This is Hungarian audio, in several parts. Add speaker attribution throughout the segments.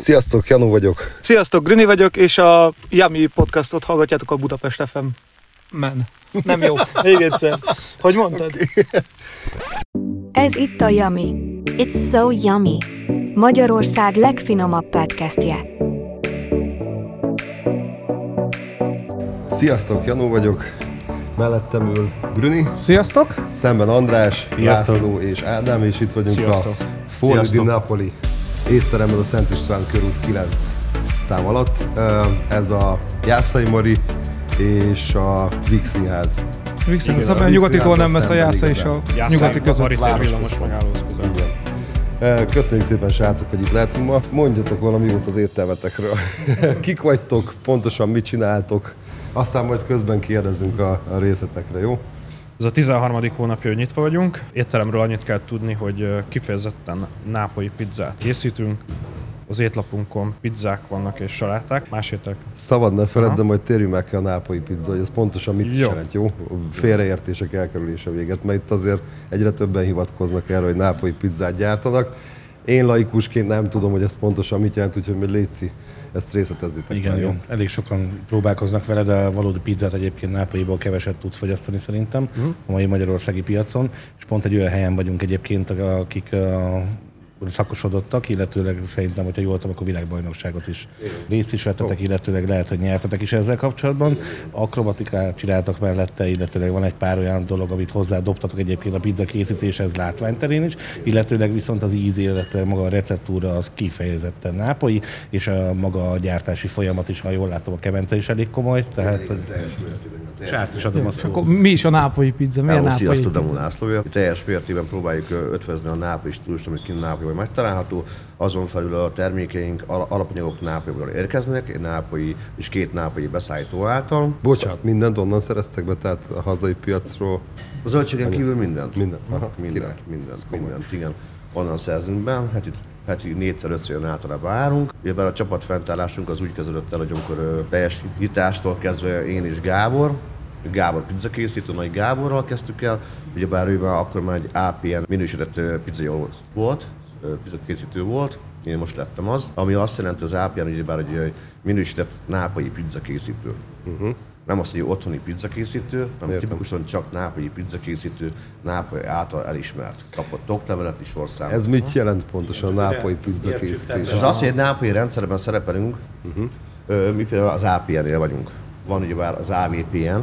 Speaker 1: Sziasztok, Janó vagyok.
Speaker 2: Sziasztok, Grüni vagyok, és a Yami podcastot hallgatjátok a Budapest FM. Men. Nem jó. Még egyszer. Hogy mondtad?
Speaker 3: Ez itt a Yummy. It's so yummy. Magyarország legfinomabb podcastje.
Speaker 1: Sziasztok, Janó vagyok. Mellettem ül Brüni,
Speaker 2: Sziasztok.
Speaker 1: szemben András,
Speaker 4: Sziasztok.
Speaker 1: László és Ádám, és itt vagyunk
Speaker 4: Sziasztok.
Speaker 1: a
Speaker 4: Sziasztok.
Speaker 1: Napoli étteremben a Szent István körút 9 szám alatt. Ez a Jászai Mari és a Vix Színház.
Speaker 2: Vixen,
Speaker 1: Igen,
Speaker 2: szabad
Speaker 1: a
Speaker 2: nyugatitól nem messze a Jásza és a nyugati között.
Speaker 4: Villamos
Speaker 1: között. Igen. Ö, Köszönjük szépen, srácok, hogy itt lehetünk ma. Mondjatok valami jót az éttermetekről. Kik vagytok, pontosan mit csináltok, aztán majd közben kérdezünk a, a részletekre, jó?
Speaker 4: Ez a 13. hónapja, hogy nyitva vagyunk. Étteremről annyit kell tudni, hogy kifejezetten nápolyi pizzát készítünk. Az étlapunkon pizzák vannak és saláták, más ételek.
Speaker 1: Szabad ne feledd, de majd térjünk meg ki a nápolyi pizza, hogy ez pontosan mit is
Speaker 4: Jó.
Speaker 1: jelent, jó? Félreértések elkerülése véget, mert itt azért egyre többen hivatkoznak erre, hogy nápolyi pizzát gyártanak. Én laikusként nem tudom, hogy ez pontosan mit jelent, úgyhogy mi létszi, ezt részletezzétek
Speaker 5: Igen,
Speaker 1: már,
Speaker 5: jó. Elég sokan próbálkoznak vele, de a valódi pizzát egyébként Nápolyból keveset tudsz fogyasztani szerintem uh-huh. a mai magyarországi piacon, és pont egy olyan helyen vagyunk egyébként, akik uh, szakosodottak, illetőleg szerintem, hogyha jól tudom, akkor világbajnokságot is részt is vettetek, illetőleg lehet, hogy nyertetek is ezzel kapcsolatban. Akrobatikát csináltak mellette, illetőleg van egy pár olyan dolog, amit hozzá dobtatok egyébként a pizza készítéshez látványterén is, illetőleg viszont az íz, illetve maga a receptúra az kifejezetten nápolyi, és a maga a gyártási folyamat is, ha jól látom, a kemence is elég komoly, tehát hogy... És át is adom a szót.
Speaker 2: Akkor mi is a nápolyi pizza? Milyen
Speaker 6: Hello,
Speaker 2: nápolyi
Speaker 6: sziasztok, Damon
Speaker 2: pizza?
Speaker 6: László. Teljes mértékben próbáljuk ötvözni a nápolyi stílust, amit kint Nápolyban megtalálható. Azon felül a termékeink, al- alapanyagok Nápolyból érkeznek, egy nápolyi és két nápolyi beszállító által.
Speaker 1: Bocsánat, mindent onnan szereztek be, tehát a hazai piacról.
Speaker 6: A zöldségen kívül mindent.
Speaker 1: Mindent, aha, király.
Speaker 6: mindent, mindent, mindent, igen. Onnan szerzünk be, heti, heti négyszer, ötször jön általában árunk. Ugyebár a csapat fenntállásunk az úgy kezdődött el, hogy amikor teljes nyitástól kezdve én és Gábor, Gábor pizzakészítő, Nagy Gáborral kezdtük el, ugyebár ő már akkor már egy APN minősített ö, pizzajól volt, pizzakészítő volt, én most lettem az, ami azt jelenti az APN, ugyebár egy minősített nápolyi pizzakészítő. Uh-huh. Nem azt, hogy otthoni pizzakészítő, hanem
Speaker 1: Értem.
Speaker 6: tipikusan csak nápolyi pizzakészítő, Nápoly által elismert. Kapott oklevelet is országban.
Speaker 1: Ez mit jelent pontosan a nápolyi pizza készítés?
Speaker 6: Ez az, hogy egy nápolyi rendszerben szerepelünk, uh-huh. mi például az APN-nél vagyunk. Van ugyebár az AVPN,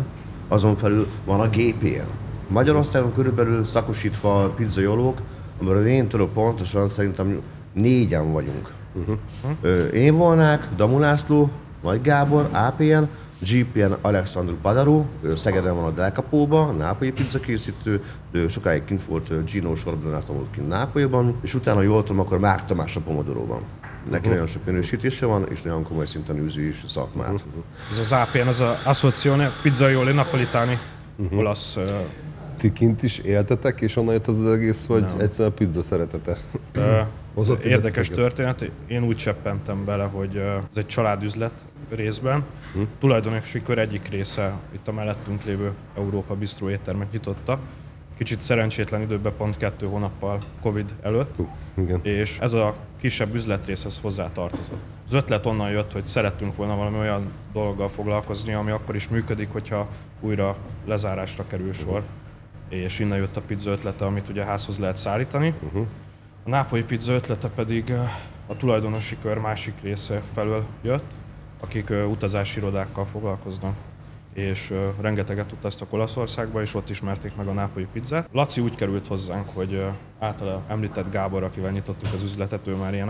Speaker 6: azon felül van a GPN. Magyarországon körülbelül szakosítva a pizzajolók, amiről én tudok pontosan, szerintem négyen vagyunk. Uh-huh. Én volnák, Damu László, Nagy Gábor, APN, GPN Alexandru Padaró, ő Szegeden van a Delkapóban, nápolyi pizzakészítő, ő sokáig kint volt Gino Sorbonato volt kint Nápolyban, és utána jól tudom, akkor Márk Tamás a Pomodoróban. Neki uh-huh. nagyon sok minősítése van, és nagyon komoly szinten űzi is a szakmát. Uh-huh.
Speaker 4: Ez az APN, az Associazione Pizzaioli Napolitani,
Speaker 1: Mhm.
Speaker 4: olasz ö,
Speaker 1: Ti kint is éltetek, és onnan jött az, az egész, vagy egyszerűen a pizza szeretete? Hozott
Speaker 4: Érdekes történet, én úgy seppentem bele, hogy ez egy családüzlet részben. Hm. Tulajdonosi kör egyik része itt a mellettünk lévő Európa Bistró éttermet nyitotta. Kicsit szerencsétlen időben, pont kettő hónappal Covid előtt,
Speaker 1: Hú, igen.
Speaker 4: és ez a kisebb üzletrészhez hozzá tartozott. Az ötlet onnan jött, hogy szerettünk volna valami olyan dologgal foglalkozni, ami akkor is működik, hogyha újra lezárásra kerül sor. És innen jött a pizza ötlete, amit ugye házhoz lehet szállítani. Uh-huh. A nápolyi pizza ötlete pedig a tulajdonosi kör másik része felől jött, akik utazási irodákkal foglalkoznak és rengeteget utaztak Olaszországba, és ott ismerték meg a nápolyi pizzát. Laci úgy került hozzánk, hogy általa említett Gábor, akivel nyitottuk az üzletet, ő már ilyen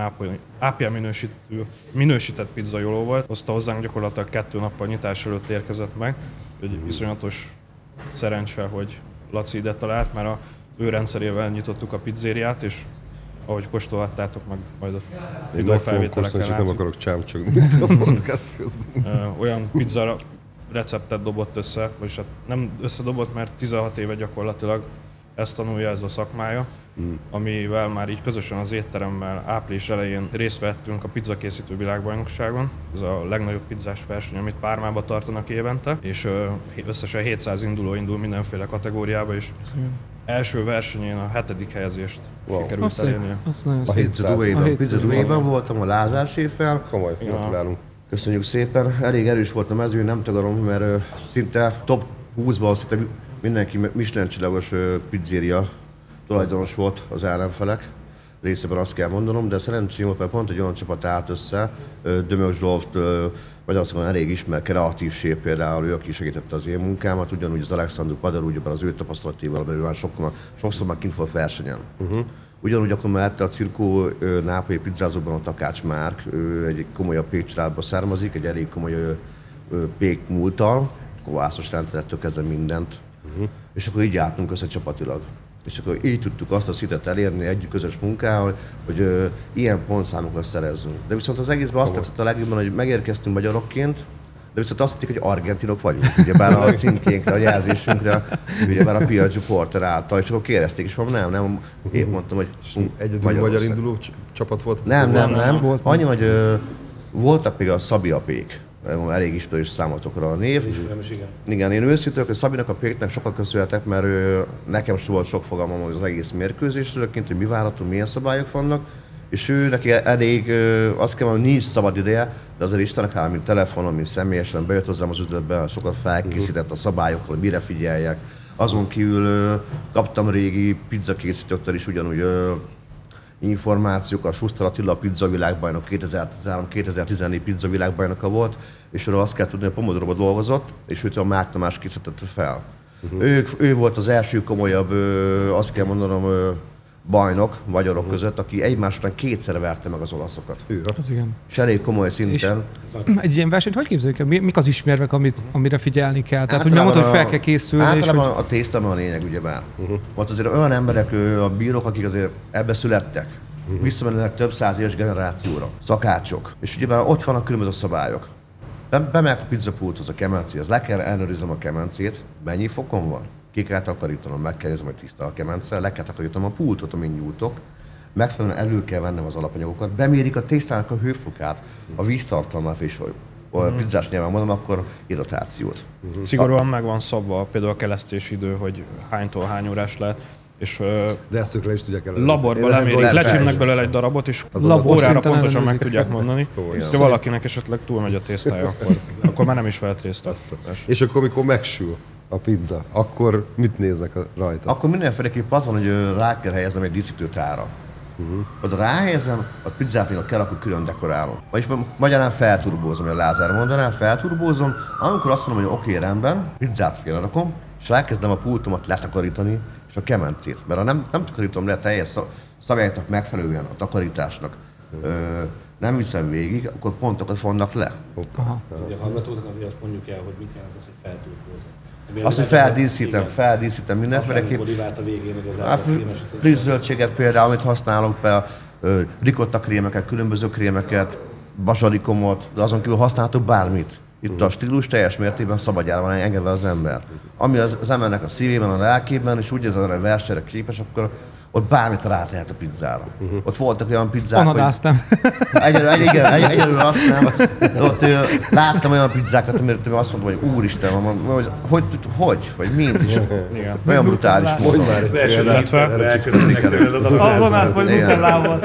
Speaker 4: APM minősítő, minősített pizzajoló volt, hozta hozzánk gyakorlatilag kettő nappal nyitás előtt érkezett meg, hogy iszonyatos szerencse, hogy Laci ide talált, mert a ő rendszerével nyitottuk a pizzériát, és ahogy kóstolhattátok, meg majd a
Speaker 1: Én
Speaker 4: videófelvételeken
Speaker 1: csak nem
Speaker 4: látszik.
Speaker 1: akarok csámcsogni a podcast közben.
Speaker 4: Olyan pizza receptet dobott össze, vagyis hát nem összedobott, mert 16 éve gyakorlatilag ezt tanulja ez a szakmája, mm. amivel már így közösen az étteremmel április elején részt vettünk a pizzakészítő világbajnokságon. Ez a legnagyobb pizzás verseny, amit Pármába tartanak évente, és összesen 700 induló indul mindenféle kategóriába, és első versenyén a hetedik helyezést
Speaker 1: Wow.
Speaker 4: sikerült elérnie.
Speaker 1: A
Speaker 2: szép.
Speaker 1: 700.
Speaker 6: Pizza Duéban,
Speaker 2: A
Speaker 6: Pizza
Speaker 2: 700.
Speaker 6: Duéban voltam a Lázár séffel.
Speaker 1: Komoly, gratulálunk.
Speaker 6: Köszönjük szépen. Elég erős volt a mezőny, nem tagadom, mert szinte top 20-ban szinte mindenki Michelin csillagos pizzéria tulajdonos volt az ellenfelek részében azt kell mondanom, de szerencsém volt, mert pont egy olyan csapat állt össze, ö, Dömök Zsolt, Magyarországon elég ismert, kreatív sép például, ő, aki segítette az én munkámat, ugyanúgy az Alexandru Padar, ugyebár az ő tapasztalatával, mert ő már sokkal, sokszor már kint volt versenyen. Uh-huh. Ugyanúgy akkor mellette a Cirkó Nápolyi pizzázóban a Takács Márk, ő egy komolyabb pékcsaládba származik, egy elég komoly pék múltal, kovászos rendszerettől kezdve mindent. Uh-huh. És akkor így álltunk össze csapatilag. És akkor így tudtuk azt a szintet elérni együtt közös munkával, hogy ö, ilyen pontszámokat szerezzünk. De viszont az egészben azt tetszett a legjobban, hogy megérkeztünk magyarokként, de viszont azt hitték, hogy argentinok vagyunk, ugyebár a címkénkre, a jelzésünkre, ugyebár a Piaggio Porter által, és akkor kérdezték, és mondom, nem, nem, én mondtam, hogy
Speaker 1: Egyedül magyar
Speaker 6: Magyarország.
Speaker 1: induló cs- csapat volt?
Speaker 6: Nem, nem,
Speaker 2: nem
Speaker 6: nem.
Speaker 2: volt.
Speaker 6: Annyi, hogy ö, voltak még a Szabi a pék. Elég ismerős számotokra a név.
Speaker 5: Nem is igen.
Speaker 6: Igen, én őszintén hogy Szabinak a péknek sokat köszönhetek, mert ő, nekem sem volt sok fogalmam az egész mérkőzésről, kint, hogy mi várható, milyen szabályok vannak. És ő neki elég, azt kell mondani, nincs szabad ideje, de azért Istennek hála, mint telefonon, mint személyesen bejött hozzám az üzletbe, sokat felkészített a szabályokról, hogy mire figyeljek. Azon kívül kaptam régi pizzakészítőktől is ugyanúgy információk, a Schuster Attila a pizza világbajnok 2013-2014 pizza világbajnoka volt, és arra azt kell tudni, hogy a Pomodoro dolgozott, és őt a Márk Tamás készítette fel. Uh-huh. Ő, ő, volt az első komolyabb, azt kell mondanom, bajnok magyarok uh-huh. között, aki egymás után kétszer verte meg az olaszokat.
Speaker 1: Hű,
Speaker 2: Az igen.
Speaker 6: És elég komoly szinten.
Speaker 2: Egy ilyen versenyt hogy képzeljük el? Mi- Mik az ismérvek, amit, amire figyelni kell? Tehát, hogy
Speaker 6: Általában
Speaker 2: nyomod, hogy fel
Speaker 6: a-
Speaker 2: kell készülni, és
Speaker 6: Általában
Speaker 2: hogy...
Speaker 6: a tészta a lényeg, ugyebár. Uh-huh. Ott azért olyan emberek, a bírók, akik azért ebbe születtek, uh-huh. visszamennek több száz éves generációra, szakácsok. És ugyebár ott vannak különböző szabályok. Be- Bemegyek a pizzapulthoz, a kemencéhez, le kell ellenőriznem a kemencét, mennyi fokon van? Ki kell takarítanom, meg kell hogy tiszta a kemence, le kell takarítanom a pultot, amin nyújtok, megfelelően elő kell vennem az alapanyagokat, bemérik a tésztának a hőfokát, a víztartalmát, és hogy a pizzás nyelven mondom, akkor irrotációt.
Speaker 4: Szigorúan meg van szabva például a kelesztési idő, hogy hánytól hány órás lehet, és
Speaker 1: de ezt ők le is tudják ellenőrizni.
Speaker 4: laborba
Speaker 1: Én nem
Speaker 4: lemérik, lecsimnek
Speaker 6: persze.
Speaker 4: belőle egy darabot, és
Speaker 2: labor
Speaker 4: órára pontosan meg tudják mondani. Ha valakinek esetleg túlmegy a tésztája, akkor, akkor már nem is vehet részt.
Speaker 1: És akkor, amikor megsül a pizza, akkor mit néznek rajta?
Speaker 6: Akkor mindenféleképp az van, hogy rá kell helyeznem egy díszítőtára. Uh-huh. Oda ráhelyezem, a pizzát még kell, akkor külön dekorálom. Vagyis ma- magyarán felturbózom, hogy a Lázár mondaná, felturbózom, amikor azt mondom, hogy oké, okay, rendben, pizzát félrakom, és elkezdem a pultomat letakarítani, és a kemencét. Mert ha nem, nem takarítom le teljes szab- szabályoknak megfelelően a takarításnak, ö, nem viszem végig, akkor pontokat fonnak le.
Speaker 5: Azért a hallgatóknak azért azt mondjuk el, hogy mit jelent az, hogy feltúrkózom.
Speaker 6: Azt, hogy feldíszítem, feldíszítem mindenféleképp.
Speaker 5: A végén igazából.
Speaker 6: A fr- friss zöldséget például, amit használunk, például ricotta krémeket, különböző krémeket, bazsalikomot, de azon kívül használhatok bármit. Itt a stílus teljes mértékben szabadjára van engedve az ember. Ami az, az embernek a szívében, a lelkében, és úgy hogy a versenyre képes, akkor ott bármit rátehet a pizzára. Uh-huh. Ott voltak olyan pizzák, hogy
Speaker 2: Anadáztam.
Speaker 6: Egyelőre, egy, igen, egy, egyelőre azt nem. De ott ö, láttam olyan pizzákat, amire én azt mondtam, hogy úristen, mondom, hogy, hogy, hogy, vagy mint, és
Speaker 4: Igen.
Speaker 6: olyan brutális módon.
Speaker 5: Az első
Speaker 4: Illetve-
Speaker 5: ananász.
Speaker 2: Ananász vagy
Speaker 6: Igen.
Speaker 2: nutellával.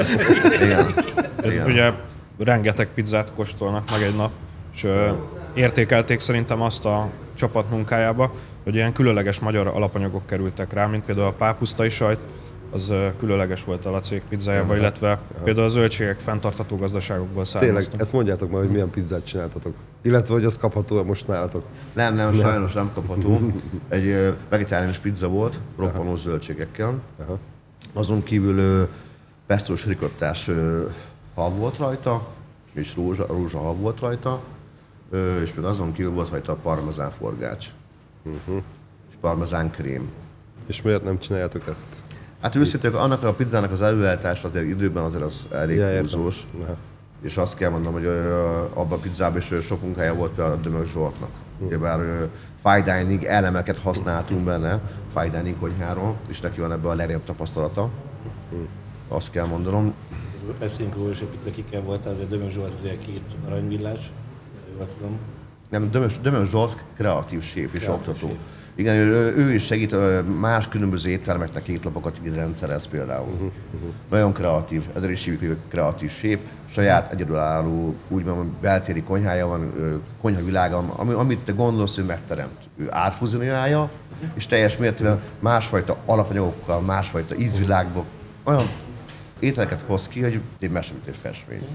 Speaker 6: Igen.
Speaker 4: Igen. Ugye rengeteg pizzát kóstolnak meg egy nap, és értékelték szerintem azt a csapat munkájába, hogy ilyen különleges magyar alapanyagok kerültek rá, mint például a pápusztai sajt, az különleges volt a lacék pizzájába, illetve például a zöldségek fenntartható gazdaságokból
Speaker 1: Tényleg,
Speaker 4: származtak.
Speaker 1: ezt mondjátok már, hogy milyen pizzát csináltatok. Illetve, hogy az kapható most nálatok.
Speaker 6: Nem, nem, sajnos nem kapható. Egy vegetáriánus pizza volt, roppanó zöldségekkel.
Speaker 1: Aha.
Speaker 6: Azon kívül pesztós rikottás hal volt rajta, és rózsa, rózsahal volt rajta, és még azon kívül volt rajta a parmezán forgács. Uh-huh. És parmezán krém.
Speaker 1: És miért nem csináljátok ezt?
Speaker 6: Hát őszintén, annak a pizzának az előállítása azért időben azért az elég
Speaker 1: Ja,
Speaker 6: húzós. És azt kell mondanom, hogy abban a pizzában is sok munkája volt például a Dömök Zsoltnak. Ugyebár ö, fine dining elemeket használtunk benne, fine dining konyháról, és neki van ebben a legnagyobb tapasztalata. Azt kell mondanom.
Speaker 5: Beszéljünk róla is, hogy pizza kikkel volt, azért Dömök Zsolt azért két aranyvillás, jól tudom.
Speaker 6: Nem, Dömök, Dömök Zsolt kreatív séf és
Speaker 5: Kreatív
Speaker 6: oktató.
Speaker 5: séf.
Speaker 6: Igen, ő, ő is segít, más különböző éttermeknek étlapokat így rendszerez például.
Speaker 1: Mhm,
Speaker 6: Nagyon kreatív, ezért is hívjuk, hogy kreatív sép. Saját egyedülálló, úgymond beltéri konyhája van, konyhavilága, ami, amit te gondolsz, ő megteremt. Ő átfuzionálja, és teljes mértékben másfajta alapanyagokkal, másfajta ízvilágból olyan ételeket hoz ki, hogy egy mese, mint egy festmény.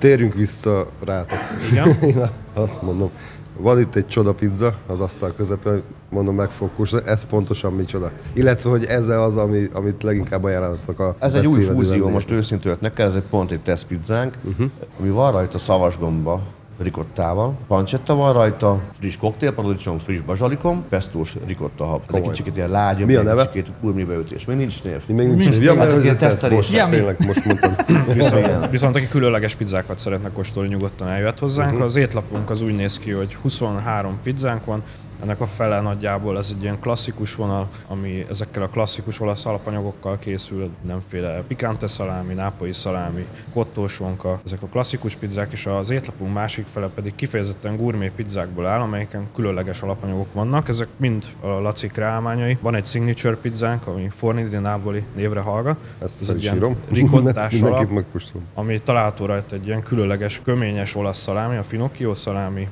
Speaker 1: Térjünk vissza rátok.
Speaker 4: Igen.
Speaker 1: Én azt mondom, van itt egy csoda pizza az asztal közepén, mondom meg fog kóstolni, ez pontosan micsoda. Illetve, hogy ez az, ami, amit leginkább ajánlatok a
Speaker 6: Ez egy új fúzió,
Speaker 1: vendégeknek.
Speaker 6: most őszintén neked, ez egy pont egy tesztpizzánk,
Speaker 1: Mhm.
Speaker 6: uh-huh. ami van rajta szavasgomba, ricottával, pancetta van rajta, friss koktélparadicsom, friss bazsalikom, pestós ricotta hab. Ez egy kicsit ilyen lágyabb,
Speaker 1: Mi a
Speaker 6: egy
Speaker 1: neve?
Speaker 6: kicsit gurmibeütés. Még nincs név.
Speaker 1: Még nincs.
Speaker 2: Nincs.
Speaker 1: Ja, mert
Speaker 6: Hát
Speaker 1: ez
Speaker 6: ilyen tesztelés.
Speaker 1: most,
Speaker 2: Yummy.
Speaker 1: tényleg most mondtam.
Speaker 4: Viszont, viszont aki különleges pizzákat szeretne kóstolni, nyugodtan eljöhet hozzánk. Uh-huh. Az étlapunk az úgy néz ki, hogy 23 pizzánk van, ennek a fele nagyjából ez egy ilyen klasszikus vonal, ami ezekkel a klasszikus olasz alapanyagokkal készül, nemféle pikante szalámi, nápolyi szalámi, kottósonka, ezek a klasszikus pizzák, és az étlapunk másik fele pedig kifejezetten gourmet pizzákból áll, amelyeken különleges alapanyagok vannak. Ezek mind a Laci kreálmányai. Van egy signature pizzánk, ami Forni di Napoli névre hallgat.
Speaker 1: Ezt
Speaker 4: Ez egy ilyen ricottás alap, ami található rajta egy ilyen különleges, köményes olasz szalámi, a finocchio szalámi,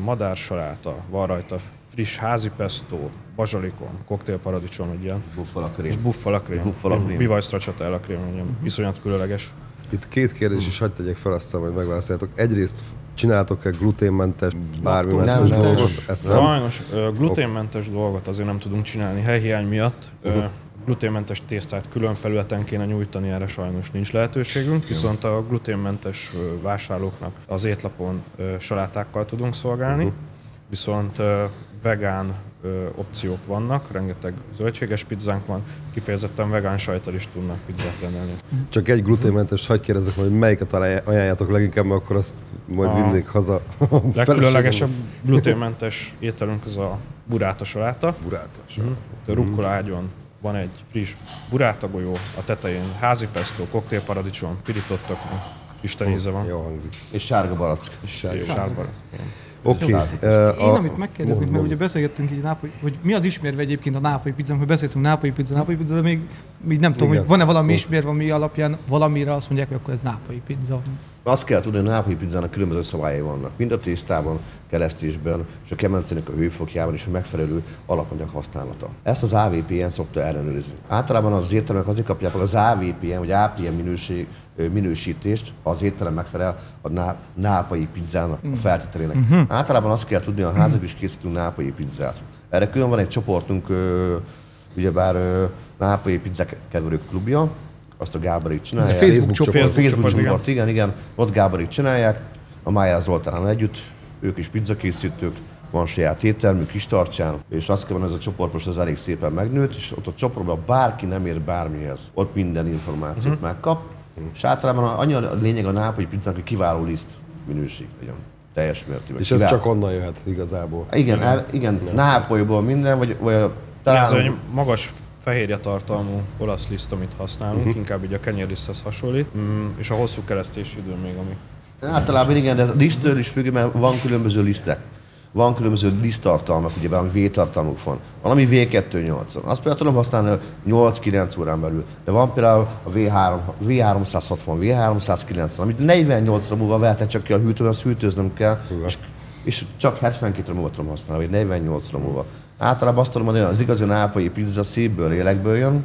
Speaker 4: madársaláta, van rajta friss házi pesto, bazsalikon, koktélparadicsom, egy ilyen,
Speaker 6: Buffalo
Speaker 4: és
Speaker 6: krém.
Speaker 4: buffala krém,
Speaker 6: Buffalo krém.
Speaker 4: egy ilyen iszonyat különleges.
Speaker 1: Itt két kérdés is hagyd tegyek fel, aztán majd megválaszoljátok. Egyrészt csináltok-e gluténmentes, bármimentes
Speaker 6: Nem,
Speaker 1: dolgot?
Speaker 6: nem.
Speaker 1: Ezt nem?
Speaker 4: Sajnos gluténmentes dolgot azért nem tudunk csinálni helyhiány miatt. Ö, Gluténmentes tésztát külön felületen kéne nyújtani, erre sajnos nincs lehetőségünk, viszont a gluténmentes vásárlóknak az étlapon salátákkal tudunk szolgálni, viszont ö, vegán ö, opciók vannak, rengeteg zöldséges pizzánk van, kifejezetten vegán sajtal is tudnak pizzát rendelni.
Speaker 1: Csak egy gluténmentes, hagyj kérdezek, hogy melyiket ajánl- ajánljátok leginkább, mert akkor azt majd
Speaker 4: A
Speaker 1: vinnék haza. a
Speaker 4: Legkülönlegesebb gluténmentes ételünk az a buráta saláta.
Speaker 1: Burátás.
Speaker 4: Itt a rucola ágyon van egy friss buráta golyó, a tetején házi pesto, koktélparadicsom, pirítottak, Isten íze van.
Speaker 1: Jó hangzik.
Speaker 6: És sárga barack.
Speaker 4: És sárbarack.
Speaker 1: Oké.
Speaker 6: Jó.
Speaker 1: eh,
Speaker 2: Én amit megkérdeznék, mert ugye beszélgettünk így a nápolyi, hogy mi az ismérve egyébként a nápolyi pizzánk, hogy beszéltünk nápolyi pizza, nápolyi pizza, de még, még nem tudom,
Speaker 1: Igen.
Speaker 2: hogy van-e valami ismérve, ami alapján valamire azt mondják, hogy akkor ez nápolyi pizza.
Speaker 6: Azt kell tudni, hogy a nápolyi pizzának különböző szabályai vannak. Mind a tésztában, keresztésben, és a kemencének a hőfokjában is a megfelelő alapanyag használata. Ezt az AVPN szokta ellenőrizni. Általában az éttermek azért kapják az AVPN, vagy APM minőség, minősítést, ha az étterem megfelel a ná, nápai pizzának a feltételének. Általában azt kell tudni, a házak is készítünk nápai pizzát. Erre külön van egy csoportunk, ö, ugyebár ö, nápai pizzák keverők klubja, azt a Gáborik csinálják.
Speaker 2: Facebook
Speaker 1: Facebook
Speaker 2: csoport.
Speaker 1: csoport.
Speaker 6: Facebook
Speaker 4: csoport,
Speaker 6: csoport, igen, igen. Ott Gáborik csinálják, a Májár Zoltánnal együtt, ők is pizzakészítők, van saját éttermük, kis tartsán, és azt kell ez a csoport most az elég szépen megnőtt, és ott a csoportban bárki nem ér bármihez, ott minden információt uh-huh. megkap, és általában annyi a lényeg a nápolyi pizzának, hogy kiváló liszt minőség legyen. Teljes mértékben.
Speaker 1: És ez
Speaker 6: Kiváló.
Speaker 1: csak onnan jöhet igazából.
Speaker 6: Igen, el, igen, Nápolyból minden, vagy, vagy a-
Speaker 4: Talán...
Speaker 6: talán...
Speaker 4: Ez egy magas fehérje tartalmú olasz liszt, amit használunk, uh-huh. inkább így a kenyérliszthez hasonlít, mm, és a hosszú keresztési idő még, ami
Speaker 6: Általában igen, de ez a lisztől is függ, mert van különböző lisztek. Van különböző liszttartalmak, ugye ami V-tartalmuk van. Van, ami V280. Azt például tudom használni 8-9 órán belül. De van például a V3, V360, V390, amit 48 ra múlva vehetek csak ki a hűtőn, azt hűtőznöm kell, és, és, csak 72 ra múlva tudom használni, vagy 48 ra múlva. Általában azt tudom mondani, hogy az igazi nápai pizza szívből, lélekből jön,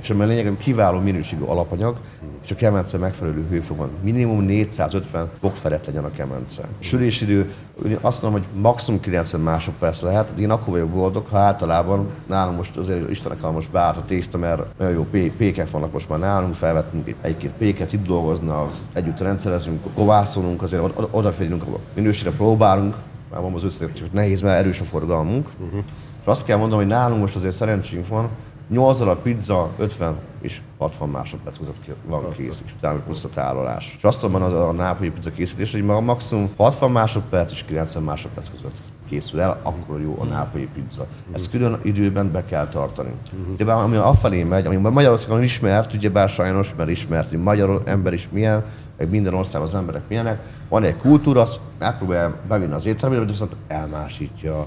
Speaker 6: és ami a lényeg, hogy kiváló minőségű alapanyag, és a kemence megfelelő hőfokban. Minimum 450 fok felett legyen a kemence. Sülésidő, azt mondom, hogy maximum 90 másodperc lehet, de én akkor vagyok boldog, ha általában nálunk most azért Istenek most beállt a tészta, mert nagyon jó pé- pékek vannak most már nálunk, felvettünk egy- egy-két péket, itt dolgoznak, együtt rendszerezünk, kovászolunk, azért oda- odafigyelünk, a minőségre próbálunk, már mondom az őszintén, csak nehéz, mert erős a forgalmunk. Uh-huh. És azt kell mondanom, hogy nálunk most azért szerencsénk van, 8 darab pizza 50 és 60 másodperc között van kész, és utána plusz a tárolás. És azt mondom, az a nápolyi pizza készítés, hogy ma maximum 60 másodperc és 90 másodperc között készül el, akkor jó a nápolyi pizza. Ezt külön időben be kell tartani. Ugye ami afelé megy, ami Magyarországon ismert, ugyebár sajnos, mert ismert, hogy magyar ember is milyen, meg minden országban az emberek milyenek. Van egy kultúra, azt megpróbálja bevinni az étterembe, de viszont elmásítja,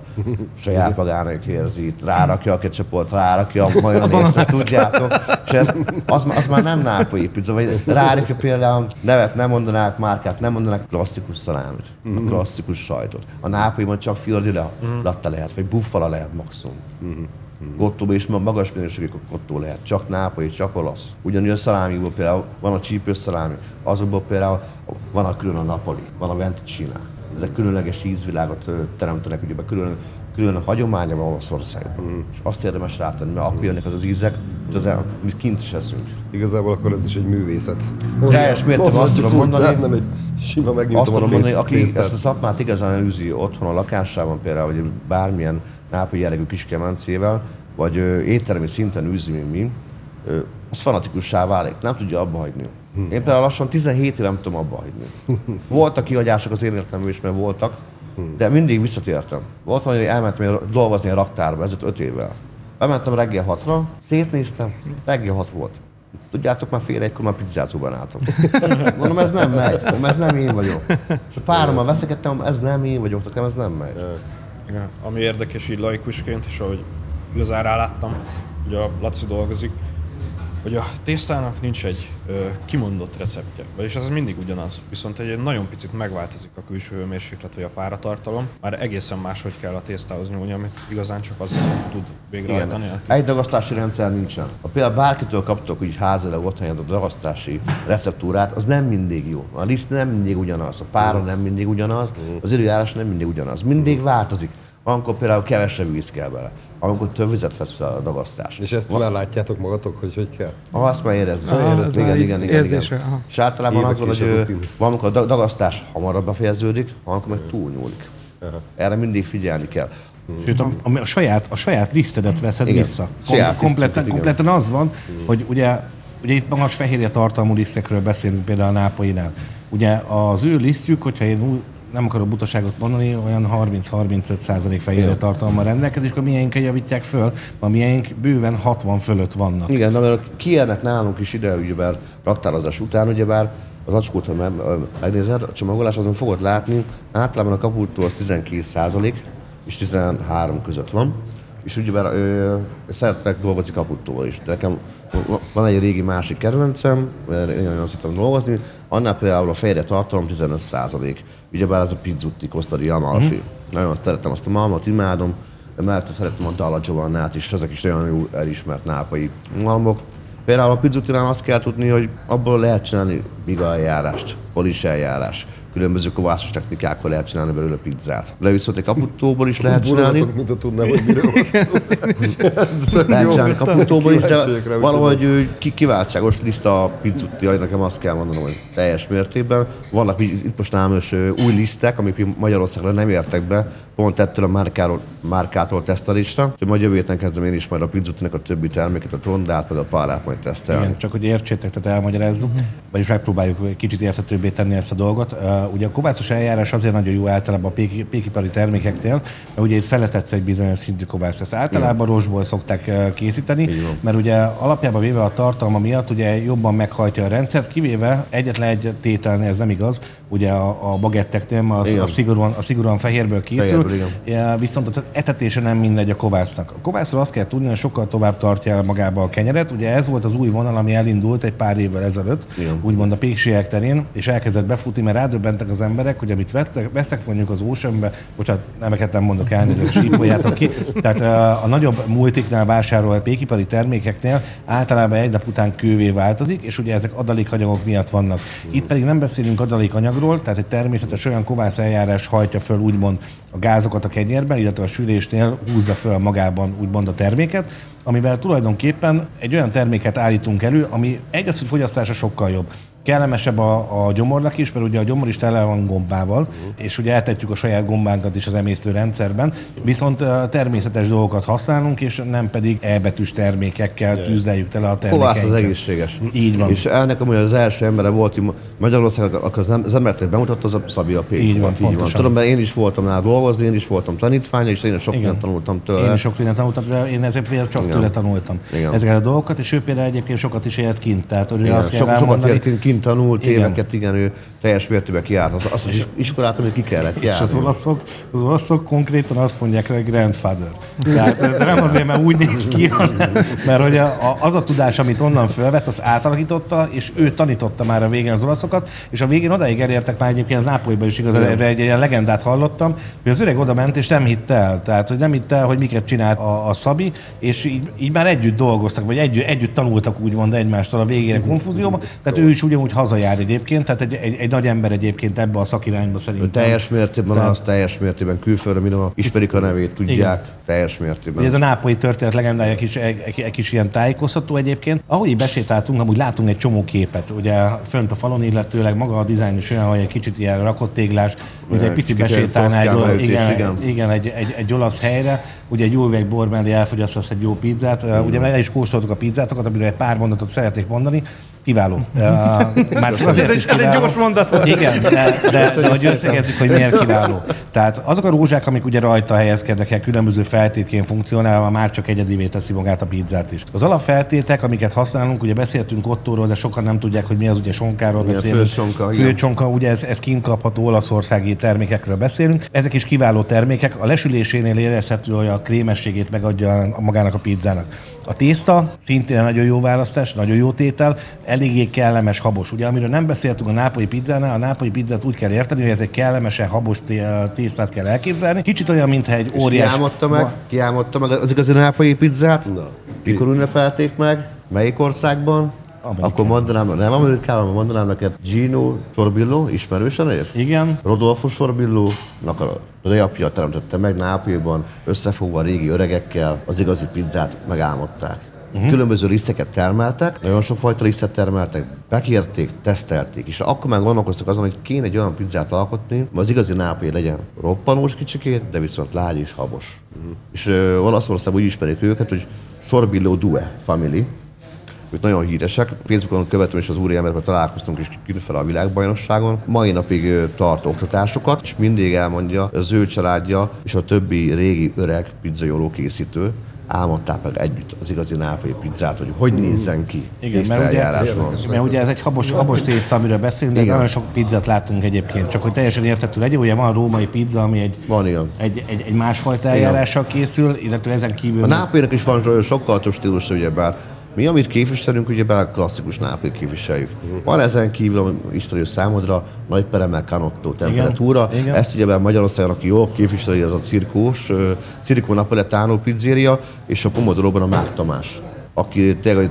Speaker 6: saját magának érzi, rárakja a ketchupot, rárakja a majonészt, ezt tudjátok. És ez, az, az, már nem nápolyi pizza, vagy rárakja például nevet nem mondanák, márkát nem mondanák, klasszikus szalámit, a klasszikus sajtot. A nápolyiban csak fiordi le, latte lehet, vagy buffala lehet maximum. Gottóban is magas minőségű kottó lehet, csak nápolyi, csak olasz. Ugyanúgy a szalámiból például van a csípős szalámi, azokból például van a külön a napoli, van a venticina. Ezek különleges ízvilágot teremtenek, ugye külön, külön a hagyománya van Olaszországban. És azt érdemes rátenni, mert akkor jönnek az az ízek, mint az, el- amit kint is eszünk.
Speaker 1: Igazából akkor ez is egy művészet.
Speaker 6: Teljes mértékben azt tudom mondani,
Speaker 1: Tehát nem egy sima megnyitom
Speaker 6: Azt tudom mondani, aki
Speaker 1: tésztát.
Speaker 6: ezt a szakmát igazán elűzi otthon a lakásában például, vagy bármilyen nápolyi jellegű kis kemencével, vagy ö, étteremi szinten űzi, mint mi, ö, az fanatikussá válik, nem tudja abba hagyni. Én például lassan 17 éve nem tudom abba hagyni. Voltak kihagyások az én életemben is, mert voltak, de mindig visszatértem. Volt van, hogy elmentem dolgozni a raktárba, ez 5 évvel. Bementem reggel 6-ra, szétnéztem, reggel 6 volt. Tudjátok, már fél egykor már pizzázóban álltam. Mondom, ez nem megy, mondom, ez nem én vagyok. És a párommal veszekedtem, ez nem én vagyok, nekem ez nem megy.
Speaker 4: Igen. Ami érdekes így laikusként, és ahogy igazán ráláttam, hogy a Laci dolgozik, hogy a tésztának nincs egy ö, kimondott receptje, vagyis az mindig ugyanaz. Viszont egy nagyon picit megváltozik a külső hőmérséklet vagy a páratartalom, már egészen máshogy kell a tésztához nyúlni, amit igazán csak az tud végrehajtani.
Speaker 6: Igen. Egy dagasztási rendszer nincsen. Ha például bárkitől kaptok úgy házilag otthon a dagasztási receptúrát, az nem mindig jó. A liszt nem mindig ugyanaz, a pára nem mindig ugyanaz, az időjárás nem mindig ugyanaz. Mindig változik. Amikor például kevesebb víz kell bele, amikor több vizet vesz fel a dagasztás.
Speaker 1: És ezt már látjátok magatok, hogy hogy kell?
Speaker 6: Ah, azt már érezzük.
Speaker 2: Ah, ez
Speaker 6: igen, igen, igen,
Speaker 2: érzésre,
Speaker 6: igen.
Speaker 2: aha.
Speaker 6: És általában az van, hogy valamikor a dag- dagasztás hamarabb befejeződik, valamikor meg túlnyúlik. Erre mindig figyelni kell.
Speaker 5: Sőt, a, a, a, saját, a saját lisztedet veszed
Speaker 6: Igen.
Speaker 5: vissza.
Speaker 6: Saját
Speaker 5: kompletten,
Speaker 6: igen.
Speaker 5: kompletten az van, hogy ugye, ugye itt magas fehérje tartalmú lisztekről beszélünk például a Nápolyinál. Ugye az ő lisztjük, hogyha én nem akarok butaságot mondani, olyan 30-35 százalék fehérje tartalommal rendelkezik, akkor milyeink javítják föl, a milyeink bőven 60 fölött vannak.
Speaker 6: Igen, de mert kiérnek nálunk is ide, ugyebár raktározás után, ugyebár az acskót, ha megnézed, a csomagolás, azon fogod látni, általában a kapultól az 12 százalék, és 13 között van. És ugyebár ö, szeretnek dolgozni kaputtóval is. Nekem van egy régi másik kedvencem, mert én nagyon szeretem dolgozni, annál például a fejre tartalom 15 százalék. Ugyebár ez a pizzutti Costa di Amalfi. Mm. Nagyon szeretem azt a malmot, imádom, mellette szeretem a Dalla Giovannát is, ezek is nagyon jó elismert nápai malmok. Például a pizzutinál azt kell tudni, hogy abból lehet csinálni biga eljárást, polis eljárás. Különböző kovászos technikákkal lehet csinálni belőle pizzát. De viszont egy kaputóból is lehet csinálni.
Speaker 1: Mint a tudnám, hogy miről van szó.
Speaker 6: Lehet csinálni kaputóból is, de valahogy kiváltságos liszta a pizzutti, hogy nekem azt kell mondanom, hogy teljes mértékben. Vannak itt most nálam is új lisztek, amik Magyarországra nem értek be, pont ettől a márkáról, márkától tesztelésre. Úgyhogy majd jövő héten kezdem én is majd a pizzutinek a többi terméket, a tondát, meg a pálát majd tesztelni.
Speaker 5: Igen, csak hogy értsétek, tehát elmagyarázzuk, vagyis megpróbáljuk egy kicsit érthetőbbé tenni ezt a dolgot. Ugye a kovászos eljárás azért nagyon jó általában a péki- pékipari termékeknél, mert ugye itt feletetsz egy bizonyos szintű kovász. Ezt általában rosból szokták uh, készíteni,
Speaker 6: van.
Speaker 5: mert ugye alapjában véve a tartalma miatt ugye jobban meghajtja a rendszert, kivéve egyetlen egy tételnél ez nem igaz, ugye a, a bagetteknél, az,
Speaker 6: Igen.
Speaker 5: a szigorúan, a szigorúan fehérből készül,
Speaker 6: Fehérből, igen.
Speaker 5: Viszont az etetése nem mindegy a kovásznak. A kovászról azt kell tudni, hogy sokkal tovább tartja el magába a kenyeret. Ugye ez volt az új vonal, ami elindult egy pár évvel ezelőtt,
Speaker 6: Igen.
Speaker 5: úgymond a pékségek terén, és elkezdett befutni, mert rádöbbentek az emberek, hogy amit vettek, vesztek mondjuk az Oceanbe, bocsánat, nemeket nem mondok elnézést, sípoljátok ki. Tehát a nagyobb multiknál vásárolt pékipari termékeknél általában egy nap után kővé változik, és ugye ezek adalékanyagok miatt vannak. Itt pedig nem beszélünk adalékanyagról, tehát egy természetes olyan kovász eljárás hajtja föl úgymond a gázokat a kenyérben, illetve a sülésnél húzza föl magában úgymond a terméket, amivel tulajdonképpen egy olyan terméket állítunk elő, ami egyrészt, hogy fogyasztása sokkal jobb. Kellemesebb a, a gyomornak is, mert ugye a gyomor is tele van gombával, uh-huh. és ugye eltetjük a saját gombánkat is az emésztő rendszerben, viszont természetes dolgokat használunk, és nem pedig elbetűs termékekkel tűzdeljük tele a
Speaker 6: Kovász az egészséges.
Speaker 5: Így van.
Speaker 6: És ennek amúgy az első embere volt, Magyarországon, akkor az, embert bemutatta, az a Szabi a Pék
Speaker 5: Így van.
Speaker 6: Így van. Tudom, mert én is voltam nála dolgozni, én is voltam tanítvány, és én is sok mindent tanultam tőle.
Speaker 5: Én is sok mindent tanultam, de én ezek például csak
Speaker 6: Igen.
Speaker 5: tőle tanultam.
Speaker 6: Igen.
Speaker 5: Ezeket a dolgokat, és ő például egyébként sokat is élt kint. Tehát hogy
Speaker 6: Igen,
Speaker 5: azt
Speaker 6: sok- sokat élt kint, kint tanult
Speaker 5: Igen.
Speaker 6: éveket, igen, ő teljes mértékben kiállt. Az, azt az iskolát, amit ki kellett
Speaker 5: És
Speaker 6: járni.
Speaker 5: az olaszok, az olaszok konkrétan azt mondják hogy grandfather. Tehát de nem azért, mert úgy néz ki, hanem mert hogy a, az a tudás, amit onnan fölvett, az átalakította, és ő tanította már a végén az olaszokat, és a végén odaig elértek már egyébként az Nápolyban is igaz, erre egy ilyen legendát hallottam, hogy az öreg oda ment, és nem hitt el. Tehát, hogy nem hitt el, hogy miket csinált a, a Szabi, és így, így, már együtt dolgoztak, vagy együtt, együtt tanultak úgymond egymástól a végére konfúzióba. Tehát ő is ugyanúgy hazajár egyébként, tehát egy, egy, egy nagy ember egyébként ebbe a szakirányba
Speaker 6: Ő
Speaker 5: szerintem.
Speaker 6: teljes mértékben
Speaker 5: Tehát-
Speaker 6: az, teljes mértékben külföldre, minden ismerik a nevét, tudják, teljes mértékben.
Speaker 5: Ez a nápolyi történet legendája kis, egy, egy, egy kis ilyen tájékoztató egyébként. Ahogy így besétáltunk, amúgy látunk egy csomó képet. Ugye fönt a falon, illetőleg maga a dizájn is olyan, hogy egy kicsit ilyen rakott téglás, ugye egy picit
Speaker 6: kicsit ilyen
Speaker 5: besétálná egy, olasz, igen,
Speaker 6: igen.
Speaker 5: igen. egy, egy, egy, olasz helyre, ugye egy jó üveg bor mellé elfogyasztasz egy jó pizzát. Mm. Ugye el is kóstoltuk a pizzátokat, amire egy pár mondatot szeretnék mondani. Kiváló. Már csak azért
Speaker 2: Ez egy-
Speaker 5: is
Speaker 2: ez egy
Speaker 5: kiváló.
Speaker 2: gyors mondat volt.
Speaker 5: Igen, de, de, de hogy összegezzük, hogy miért kiváló. Tehát azok a rózsák, amik ugye rajta helyezkednek el, különböző feltétként funkcionálva, már csak egyedivé teszi magát a pizzát is. Az alapfeltétek, amiket használunk, ugye beszéltünk ottóról, de sokan nem tudják, hogy mi az ugye sonkáról
Speaker 6: Igen,
Speaker 5: beszélünk.
Speaker 6: főcsonka, igen.
Speaker 5: Főcsonka, ugye ez, ez kint kapható olaszországi termékekről beszélünk. Ezek is kiváló termékek. A lesülésénél érezhető, hogy a krémességét megadja magának a pizzának. A tészta szintén nagyon jó választás, nagyon jó tétel, eléggé kellemes, habos. Ugye, amiről nem beszéltünk a nápolyi pizzánál, a nápolyi pizzát úgy kell érteni, hogy ez egy kellemesen habos té- tésztát kell elképzelni. Kicsit olyan, mintha egy óriás...
Speaker 6: Kiálmodta meg, kiálmodta meg az igazi nápai pizzát?
Speaker 1: Na,
Speaker 6: Mikor ünnepelték meg? Melyik országban?
Speaker 5: Amerikában.
Speaker 6: Akkor mondanám, nem Amerikában, mondanám neked Gino Sorbillo, ismerősen ér?
Speaker 5: Igen,
Speaker 6: Rodolfo Sorbillo-nak a reapja teremtette meg Nápolyban, összefogva a régi öregekkel, az igazi pizzát megálmodták. Uh-huh. Különböző liszteket termeltek, nagyon sok fajta lisztet termeltek, bekérték, tesztelték, és akkor már gondolkoztak azon, hogy kéne egy olyan pizzát alkotni, az igazi nápolyi legyen roppanós kicsikét, de viszont lágy és habos. Uh-huh. És ö, Olaszországban úgy ismerik őket, hogy Sorbillo Due Family, ők nagyon híresek. Facebookon követem és az úriemberben találkoztunk is különféle a világbajnokságon. Mai napig tart oktatásokat, és mindig elmondja, az ő családja és a többi régi öreg pizzajóló készítő álmodták meg együtt az igazi nápolyi pizzát, hogy hogy nézzen ki
Speaker 5: Igen, mert ugye,
Speaker 6: tésztaeljárásban.
Speaker 5: mert ugye ez egy habos, habos tészta, amiről beszélünk, de
Speaker 6: Igen.
Speaker 5: nagyon sok pizzát látunk egyébként, csak hogy teljesen érthető legyen, ugye van a római pizza, ami egy,
Speaker 6: Van ilyen.
Speaker 5: egy, egy, egy másfajta eljárással készül, illetve ezen kívül...
Speaker 6: A nápolynak is van sokkal több stílus, ugyebár mi, amit képviselünk, ugyebár a klasszikus nápoly képviseljük. Van ezen kívül, ami ismerő számodra, nagy peremel canotto temperatúra.
Speaker 5: Igen, igen.
Speaker 6: Ezt ugyebár Magyarországon, aki jól képviseli, az a cirkós, ö, Circo Napoletano pizzeria, és a Pomodoróban a Mák Tamás, aki tényleg